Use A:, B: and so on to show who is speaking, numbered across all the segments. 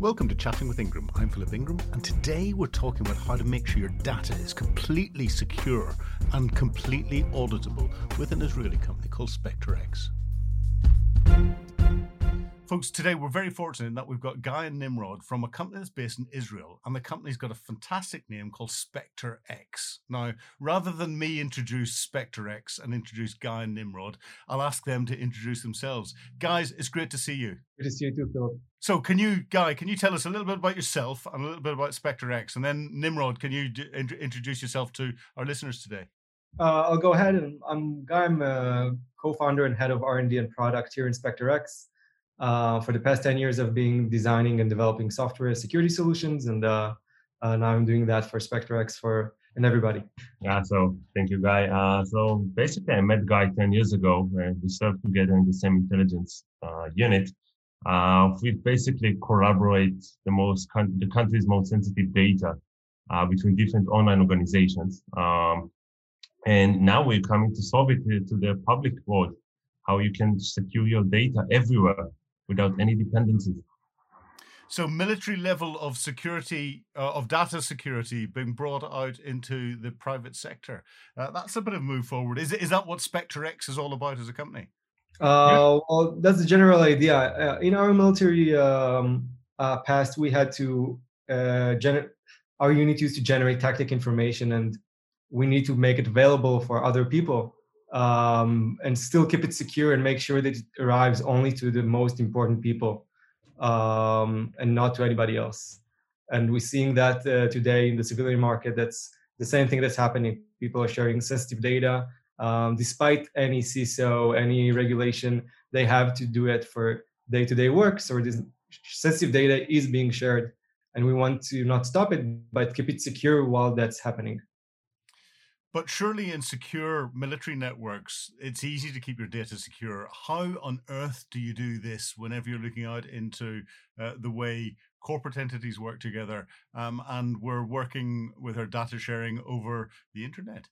A: Welcome to Chatting with Ingram. I'm Philip Ingram, and today we're talking about how to make sure your data is completely secure and completely auditable with an Israeli company called SpecterX. Folks, today we're very fortunate in that we've got Guy and Nimrod from a company that's based in Israel, and the company's got a fantastic name called SpecterX. Now, rather than me introduce SpecterX and introduce Guy and Nimrod, I'll ask them to introduce themselves. Guys, it's great to see you.
B: Good to see you too, Philip.
A: So, can you, Guy, can you tell us a little bit about yourself and a little bit about SpecterX? and then Nimrod, can you d- introduce yourself to our listeners today?
B: Uh, I'll go ahead and I'm Guy. I'm a co-founder and head of R&D and product here in SpecterX uh, for the past 10 years of being designing and developing software security solutions and uh, uh, now i'm doing that for SpecterX for and everybody.
C: Yeah so thank you guy. Uh, so basically i met guy 10 years ago and we served together in the same intelligence uh, unit. Uh, we basically collaborate the most the country's most sensitive data between different online organizations um, and now we're coming to solve it to the public world how you can secure your data everywhere without any dependencies.
A: So, military level of security, uh, of data security, being brought out into the private sector. Uh, that's a bit of a move forward. Is, is that what SpecterX is all about as a company?
B: Uh, well, that's the general idea. Uh, in our military um, uh, past, we had to uh, generate our unit used to generate tactic information, and we need to make it available for other people um, and still keep it secure and make sure that it arrives only to the most important people um, and not to anybody else. And we're seeing that uh, today in the civilian market. That's the same thing that's happening. People are sharing sensitive data. Um, despite any CISO, any regulation, they have to do it for day-to-day work. So this sensitive data is being shared, and we want to not stop it, but keep it secure while that's happening.
A: But surely in secure military networks, it's easy to keep your data secure. How on earth do you do this whenever you're looking out into uh, the way corporate entities work together um, and we're working with our data sharing over the internet?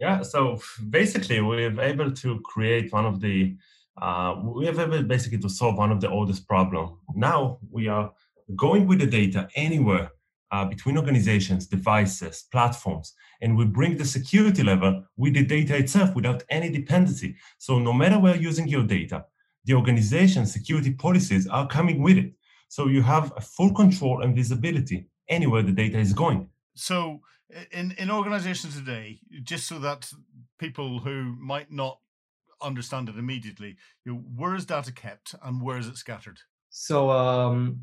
C: Yeah, so basically, we're able to create one of the, uh, we have able basically to solve one of the oldest problem. Now we are going with the data anywhere uh, between organizations, devices, platforms, and we bring the security level with the data itself without any dependency. So no matter where you're using your data, the organization security policies are coming with it. So you have a full control and visibility anywhere the data is going.
A: So in, in organizations today, just so that people who might not understand it immediately, you know, where is data kept and where is it scattered?
B: So um,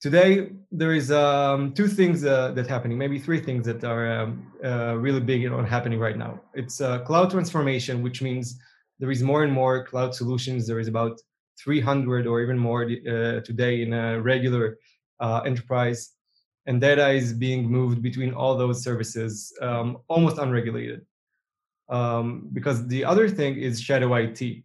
B: today there is um, two things uh, that happening maybe three things that are um, uh, really big on happening right now. It's uh, cloud transformation which means there is more and more cloud solutions. There is about 300 or even more uh, today in a regular uh, enterprise. And data is being moved between all those services um, almost unregulated. Um, because the other thing is shadow IT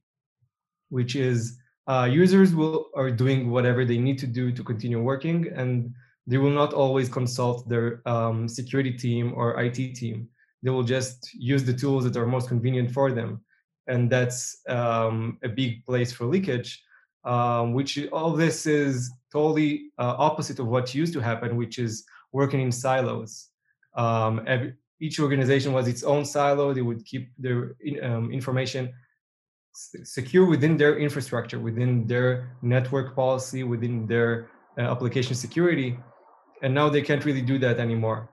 B: which is uh, users will are doing whatever they need to do to continue working and they will not always consult their um, security team or IT team. They will just use the tools that are most convenient for them. And that's um, a big place for leakage, um, which all this is totally uh, opposite of what used to happen, which is working in silos. Um, every, each organization was its own silo. They would keep their um, information secure within their infrastructure, within their network policy, within their uh, application security. And now they can't really do that anymore.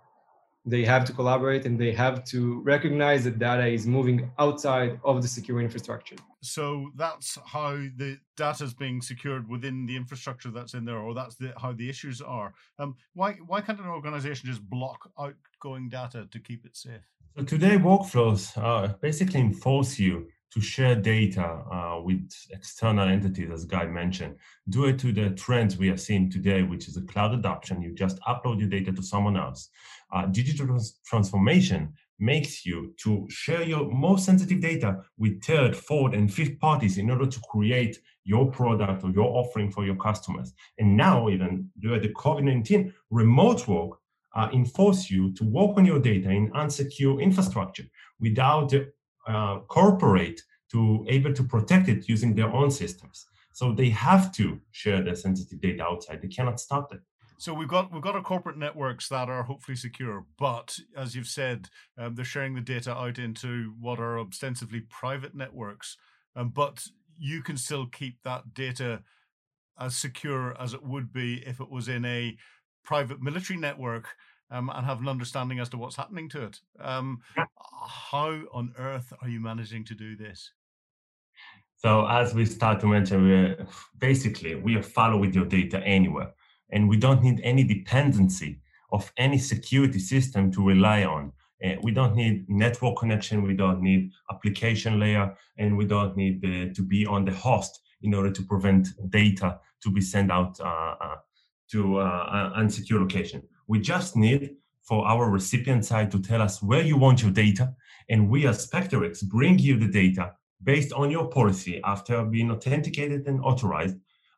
B: They have to collaborate and they have to recognize that data is moving outside of the secure infrastructure.
A: So that's how the data is being secured within the infrastructure that's in there, or that's the, how the issues are. Um, why why can't an organization just block outgoing data to keep it safe?
C: So today, workflows uh, basically enforce you to share data uh, with external entities, as Guy mentioned, due to the trends we are seeing today, which is a cloud adoption. You just upload your data to someone else. Uh, digital trans- transformation makes you to share your most sensitive data with third, fourth, and fifth parties in order to create your product or your offering for your customers. And now, even during the COVID 19, remote work uh, enforce you to work on your data in unsecure infrastructure without the uh, corporate to able to protect it using their own systems. So they have to share their sensitive data outside. They cannot stop it.
A: So we've got we've got our corporate networks that are hopefully secure, but as you've said, um, they're sharing the data out into what are ostensibly private networks. Um, but you can still keep that data as secure as it would be if it was in a private military network um, and have an understanding as to what's happening to it. Um, how on earth are you managing to do this?
C: So as we start to mention, we basically we are follow with your data anywhere and we don't need any dependency of any security system to rely on. Uh, we don't need network connection, we don't need application layer, and we don't need uh, to be on the host in order to prevent data to be sent out uh, uh to uh, unsecure location. We just need for our recipient side to tell us where you want your data, and we as SpecterX bring you the data based on your policy after being authenticated and authorized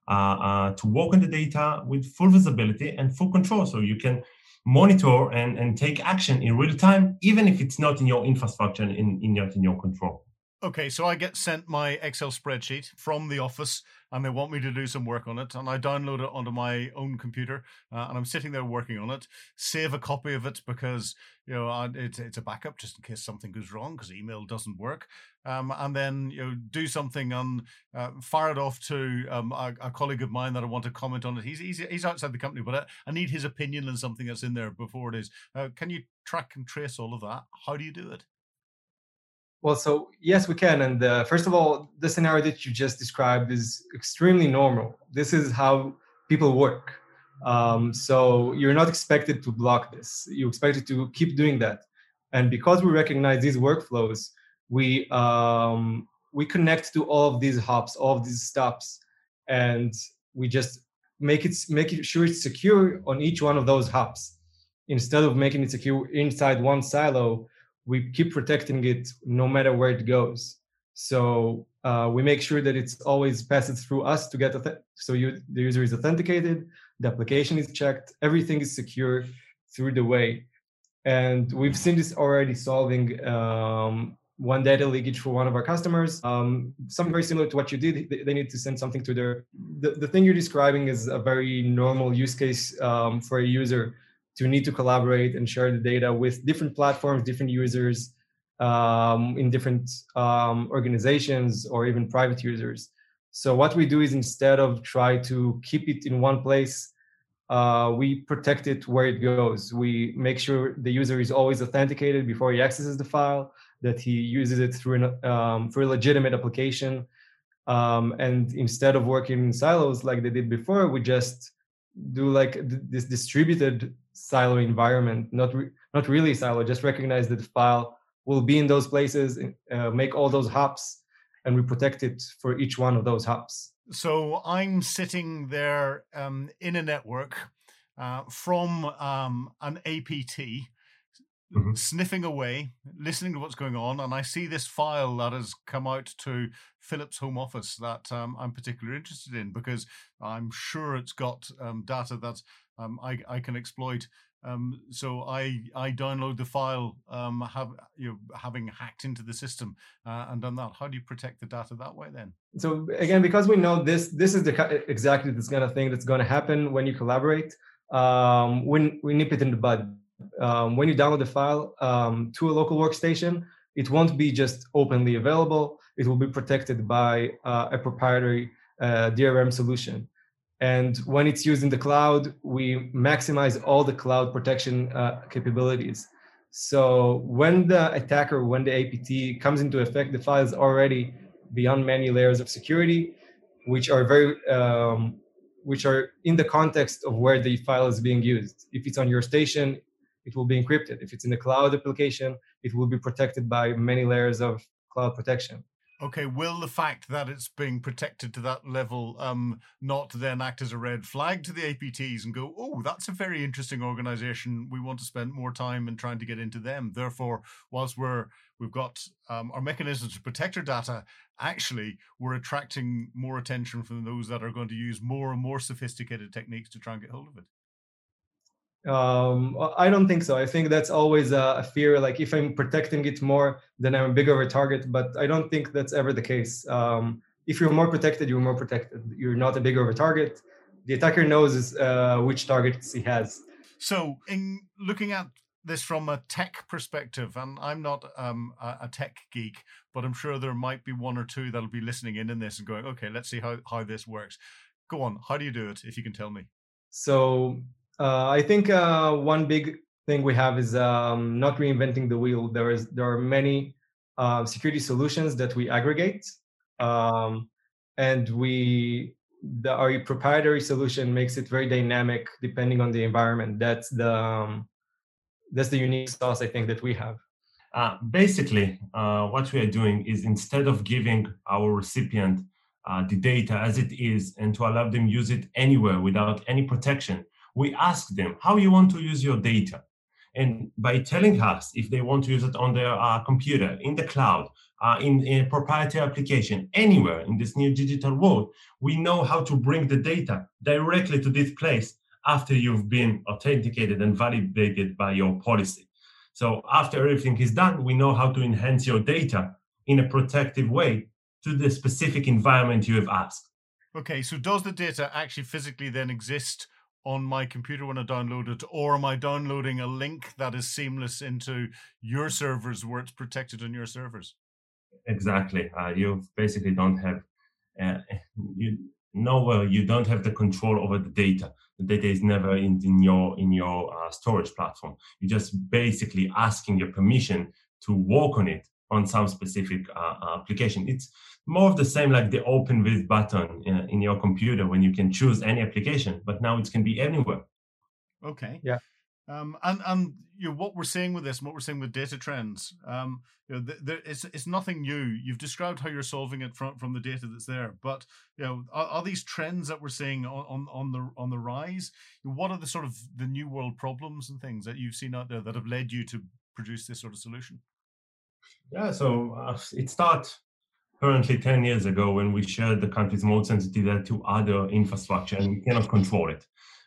C: uh, uh, to work on the data with full visibility and full control so you can monitor and, and take action in real time, even if it's not in your infrastructure and in, in, in your control.
A: Okay, so I get sent my Excel spreadsheet from the office and they want me to do some work on it. And I download it onto my own computer uh, and I'm sitting there working on it. Save a copy of it because, you know, I, it's, it's a backup just in case something goes wrong because email doesn't work. Um, and then, you know, do something and uh, fire it off to um, a, a, colleague of mine that I want to comment on it. He's, he's, he's outside the company, but I, I need his opinion on something that's in there before it is. Uh, can you track and trace all of that? How do you do it?
B: Well, so yes, we can. And uh, first of all, the scenario that you just described is extremely normal. This is how people work. Um, so you're not expected to block this. You're expected to keep doing that. And because we recognize these workflows, we um, we connect to all of these hops, all of these stops, and we just make it make it sure it's secure on each one of those hops. Instead of making it secure inside one silo, we keep protecting it no matter where it goes. So uh, we make sure that it's always passes through us to get so you, the user is authenticated, the application is checked, everything is secure through the way. And we've seen this already solving um, one data leakage for one of our customers. Um, something very similar to what you did. They need to send something to their. The, the thing you're describing is a very normal use case um, for a user to need to collaborate and share the data with different platforms, different users um, in different um, organizations or even private users. So what we do is instead of try to keep it in one place, uh, we protect it where it goes. We make sure the user is always authenticated before he accesses the file, that he uses it through an, um, a legitimate application. Um, and instead of working in silos like they did before, we just do like this distributed silo environment, not re- not really silo, just recognize that the file will be in those places, uh, make all those hops, and we protect it for each one of those hops.
A: So I'm sitting there um, in a network uh, from um, an APT. Mm-hmm. Sniffing away, listening to what's going on, and I see this file that has come out to Philip's home office that um, I'm particularly interested in because I'm sure it's got um, data that um, I, I can exploit. Um, so I I download the file, um, have you know, having hacked into the system uh, and done that. How do you protect the data that way then?
B: So again, because we know this this is the exactly this kind of thing that's going to happen when you collaborate. Um, when we nip it in the bud. Um, when you download the file um, to a local workstation, it won't be just openly available. It will be protected by uh, a proprietary uh, DRM solution. And when it's used in the cloud, we maximize all the cloud protection uh, capabilities. So when the attacker, when the APT comes into effect, the file is already beyond many layers of security, which are very, um, which are in the context of where the file is being used. If it's on your station, it will be encrypted. If it's in the cloud application, it will be protected by many layers of cloud protection.
A: Okay, will the fact that it's being protected to that level um, not then act as a red flag to the APTs and go, oh, that's a very interesting organization. We want to spend more time in trying to get into them. Therefore, whilst we're we've got um, our mechanisms to protect our data, actually we're attracting more attention from those that are going to use more and more sophisticated techniques to try and get hold of it.
B: Um, I don't think so. I think that's always a, fear. Like if I'm protecting it more, then I'm a bigger of a target. But I don't think that's ever the case. Um, if you're more protected, you're more protected. You're not a bigger of a target. the attacker knows uh, which targets he has.
A: So, in looking at this from a tech perspective, and I'm not um, a, a, tech geek, but I'm sure there might be one or two that'll be listening in in this and going, okay, let's see how, how this works. Go on, how do you do it, if you can tell me?
B: So, uh, I think uh, one big thing we have is um, not reinventing the wheel. There is there are many uh, security solutions that we aggregate, um, and we the, our proprietary solution makes it very dynamic depending on the environment. That's the um, that's the unique sauce I think that we have.
C: Uh, basically, uh, what we are doing is instead of giving our recipient uh, the data as it is and to allow them use it anywhere without any protection, we ask them how you want to use your data. And by telling us if they want to use it on their uh, computer, in the cloud, uh, in, in, a proprietary application, anywhere in this new digital world, we know how to bring the data directly to this place after you've been authenticated and validated by your policy. So after everything is done, we know how to enhance your data in a protective way to the specific environment you have asked.
A: Okay, so does the data actually physically then exist on my computer when I download it, or am I downloading a link that is seamless into your servers where it's protected on your servers?
C: Exactly. Uh, you basically don't have uh, you nowhere you don't have the control over the data. The data is never in, in your in your uh, storage platform. You're just basically asking your permission to work on it on some specific uh, application. It's more of the same like the open with button in, in, your computer when you can choose any application, but now it can be anywhere.
A: Okay.
B: Yeah.
A: Um, and and you know, what we're seeing with this, and what we're seeing with data trends, um, you know, there, it's it's nothing new. You've described how you're solving it from from the data that's there, but you know, are, are these trends that we're seeing on, on, on the on the rise? What are the sort of the new world problems and things that you've seen out there that have led you to produce this sort of solution?
C: Yeah, so uh, it starts currently 10 years ago when we shared the country's most sensitive data to other infrastructure and we cannot control it.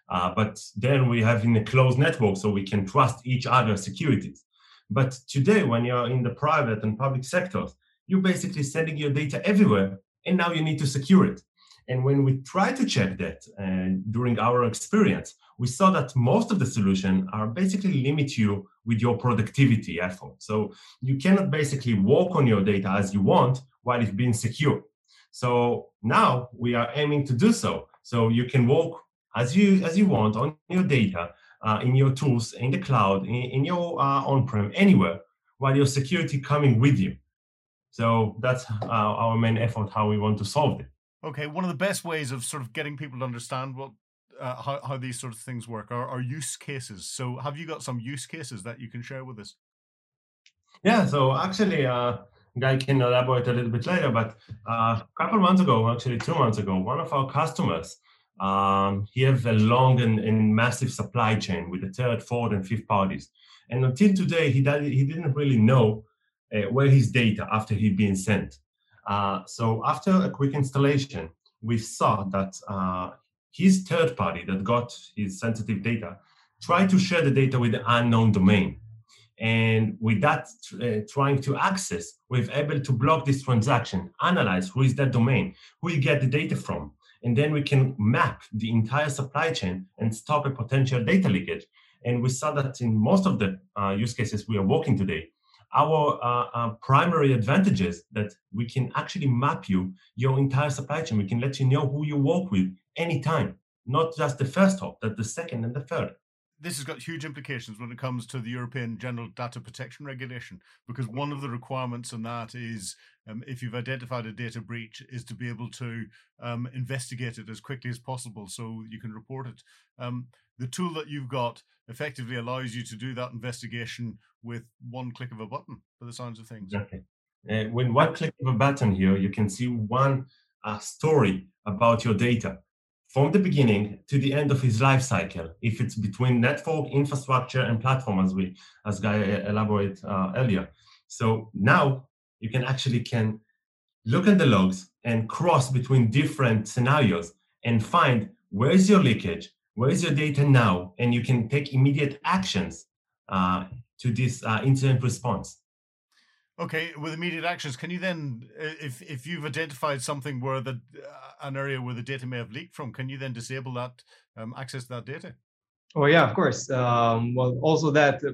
C: Uh, but then we have in a closed network so we can trust each other securities. But today, when you're in the private and public sectors, you're basically sending your data everywhere and now you need to secure it. And when we try to check that uh, during our experience, we saw that most of the solution are basically limit you with your productivity effort. So you cannot basically work on your data as you want while it's being secure. So now we are aiming to do so. So you can work as you as you want on your data, uh, in your tools, in the cloud, in, in your uh, on-prem, anywhere, while your security coming with you. So that's uh, our main effort, how we want to solve it.
A: Okay, one of the best ways of sort of getting people to understand what uh, how how these sort of things work are, are use cases. So, have you got some use cases that you can share with us?
C: Yeah. So actually, uh, Guy can elaborate a little bit later. But uh, a couple months ago, actually two months ago, one of our customers um, he has a long and, and, massive supply chain with the third, fourth, and fifth parties. And until today, he, did, he didn't really know uh, where his data after he'd been sent. Uh, so after a quick installation, we saw that uh, his third party that got his sensitive data tried to share the data with the unknown domain. And with that uh, trying to access, we've able to block this transaction, analyze who is that domain, who you get the data from, and then we can map the entire supply chain and stop a potential data leakage. And we saw that in most of the uh, use cases we are working today, our uh, uh, primary advantages that we can actually map you your entire supply chain. We can let you know who you work with anytime, not just the first hop, but the second and the third.
A: This has got huge implications when it comes to the European General Data Protection Regulation, because one of the requirements in that is um, if you've identified a data breach, is to be able to um, investigate it as quickly as possible so you can report it. Um, the tool that you've got effectively allows you to do that investigation with one click of a button, for the sounds of things.
C: Okay. Uh, with one click of a button here, you can see one uh, story about your data from the beginning to the end of his life cycle. If it's between network, infrastructure, and platform, as we as Guy uh, elaborated uh, earlier. So now you can actually can look at the logs and cross between different scenarios and find where is your leakage, where is your data now, and you can take immediate actions uh, to this uh, incident response.
A: Okay, with immediate actions, can you then, if if you've identified something where the uh, an area where the data may have leaked from, can you then disable that um, access to that data?
B: Oh yeah, of course. Um, well, also that uh,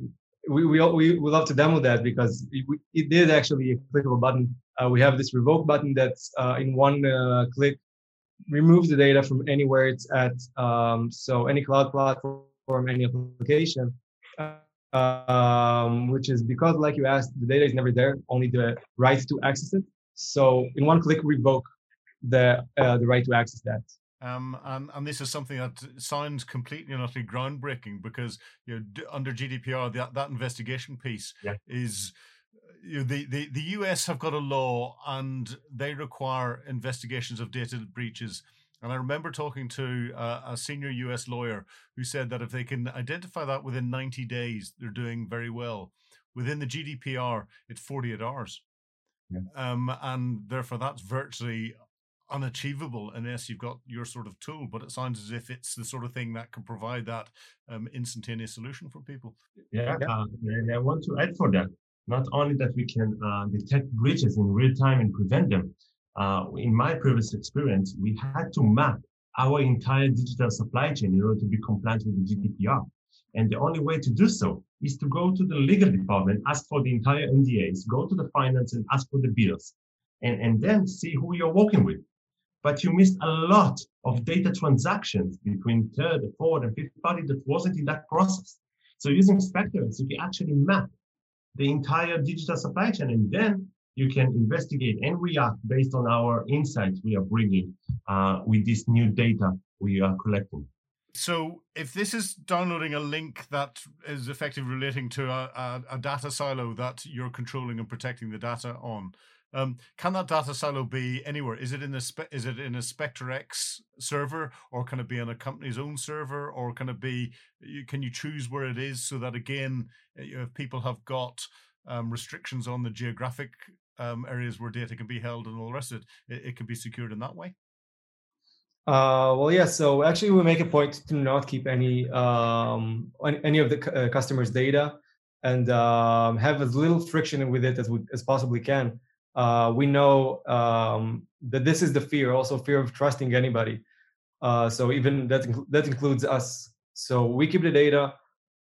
B: we we we would love to demo that because it, it did actually a clickable button. Uh, we have this revoke button that's uh, in one uh, click removes the data from anywhere it's at. Um, so any cloud platform, any application. Uh, um, which is because, like you asked, the data is never there, only the rights to access it. So in one click, revoke the uh, the right to access that.
A: Um, and, and this is something that sounds completely and utterly groundbreaking because you know under GDPR that, that investigation piece yeah. is you know, the, the the US have got a law and they require investigations of data breaches and I remember talking to uh, a senior US lawyer who said that if they can identify that within 90 days, they're doing very well. Within the GDPR, it's 48 hours. Yeah. Um, and therefore, that's virtually unachievable unless you've got your sort of tool. But it sounds as if it's the sort of thing that can provide that um, instantaneous solution for people.
C: Yeah, uh, and I want to add for that not only that we can uh, detect breaches in real time and prevent them, uh, in my previous experience, we had to map our entire digital supply chain in order to be compliant with the GDPR. And the only way to do so is to go to the legal department, ask for the entire NDAs, go to the finance and ask for the bills, and, and then see who you're working with. But you missed a lot of data transactions between third, fourth, and fifth party that wasn't in that process. So using Specter, you can actually map the entire digital supply chain, and then you can investigate and react based on our insights we are bringing uh, with this new data we are collecting.
A: So, if this is downloading a link that is effectively relating to a, a, a data silo that you're controlling and protecting the data on, um, can that data silo be anywhere? Is it in a spe- is it in a SpecterX server, or can it be on a company's own server, or can it be? Can you choose where it is so that again, if people have got um, restrictions on the geographic um, areas where data can be held and all the rest of it, it, it can be secured in that way?
B: Uh, well, yeah. So actually, we make a point to not keep any um, any of the uh, customers' data and um, have as little friction with it as we as possibly can. Uh, we know um, that this is the fear, also fear of trusting anybody. Uh, so even that that includes us. So we keep the data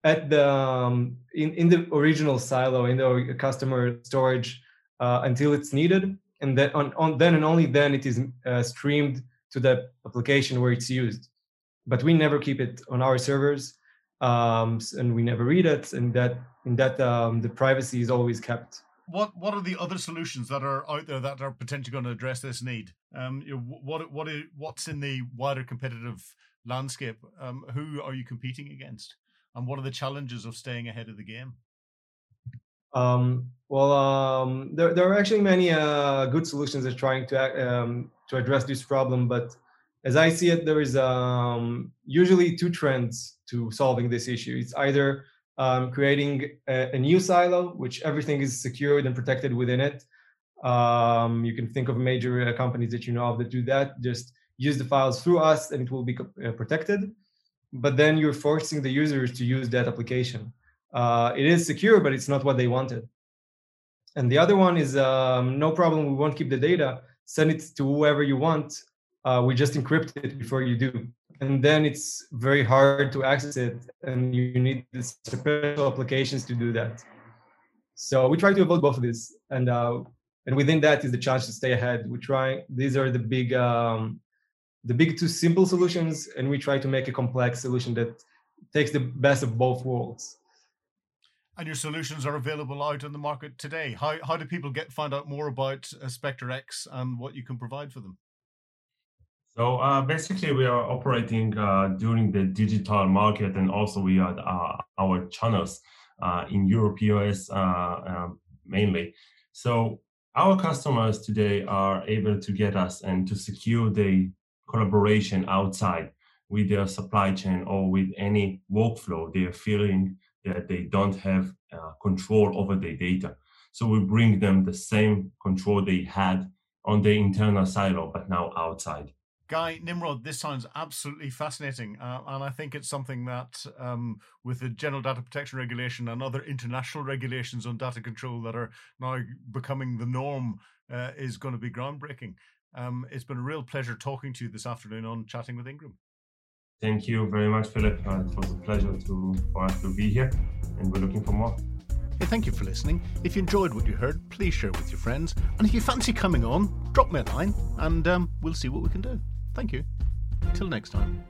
B: at the um, in in the original silo in the customer storage uh, until it's needed, and then on, on, then and only then it is uh, streamed to the application where it's used. But we never keep it on our servers, um, and we never read it, and that in that um, the privacy is always kept.
A: What what are the other solutions that are out there that are potentially going to address this need? Um, you know, what what what's in the wider competitive landscape? Um, who are you competing against, and what are the challenges of staying ahead of the game?
B: Um, well, um, there, there are actually many uh, good solutions that are trying to um, to address this problem, but as I see it, there is um, usually two trends to solving this issue. It's either um, creating a, a, new silo, which everything is secured and protected within it. Um, you can think of major uh, companies that you know of that do that. Just use the files through us, and it will be uh, protected. But then you're forcing the users to use that application uh, it is secure, but it's not what they wanted. And the other one is um, no problem, we won't keep the data, send it to whoever you want. Uh, we just encrypt it before you do. And then it's very hard to access it, and you need special applications to do that. So we try to avoid both of these, and uh, and within that is the chance to stay ahead. We try; these are the big, um, the big two simple solutions, and we try to make a complex solution that takes the best of both worlds
A: and your solutions are available out in the market today. How how do people get find out more about uh, SpecterX and what you can provide for them?
C: So uh, basically, we are operating uh, during the digital market, and also we are uh, our channels uh, in Europe, US uh, um, mainly. So our customers today are able to get us and to secure the collaboration outside with their supply chain or with any workflow they are feeling that they don't have uh, control over their data. So we bring them the same control they had on the internal silo, but now outside.
A: Guy Nimrod, this sounds absolutely fascinating, uh, and I think it's something that, um, with the General Data Protection Regulation and other international regulations on data control that are now becoming the norm, uh, is going to be groundbreaking. Um, it's been a real pleasure talking to you this afternoon on Chatting with Ingram.
C: Thank you very much, Philip. Uh, it was a pleasure to for us to be here, and we're looking for more.
A: Hey, thank you for listening. If you enjoyed what you heard, please share with your friends. And if you fancy coming on, drop me a line and um, we'll see what we can do. Thank you. Till next time.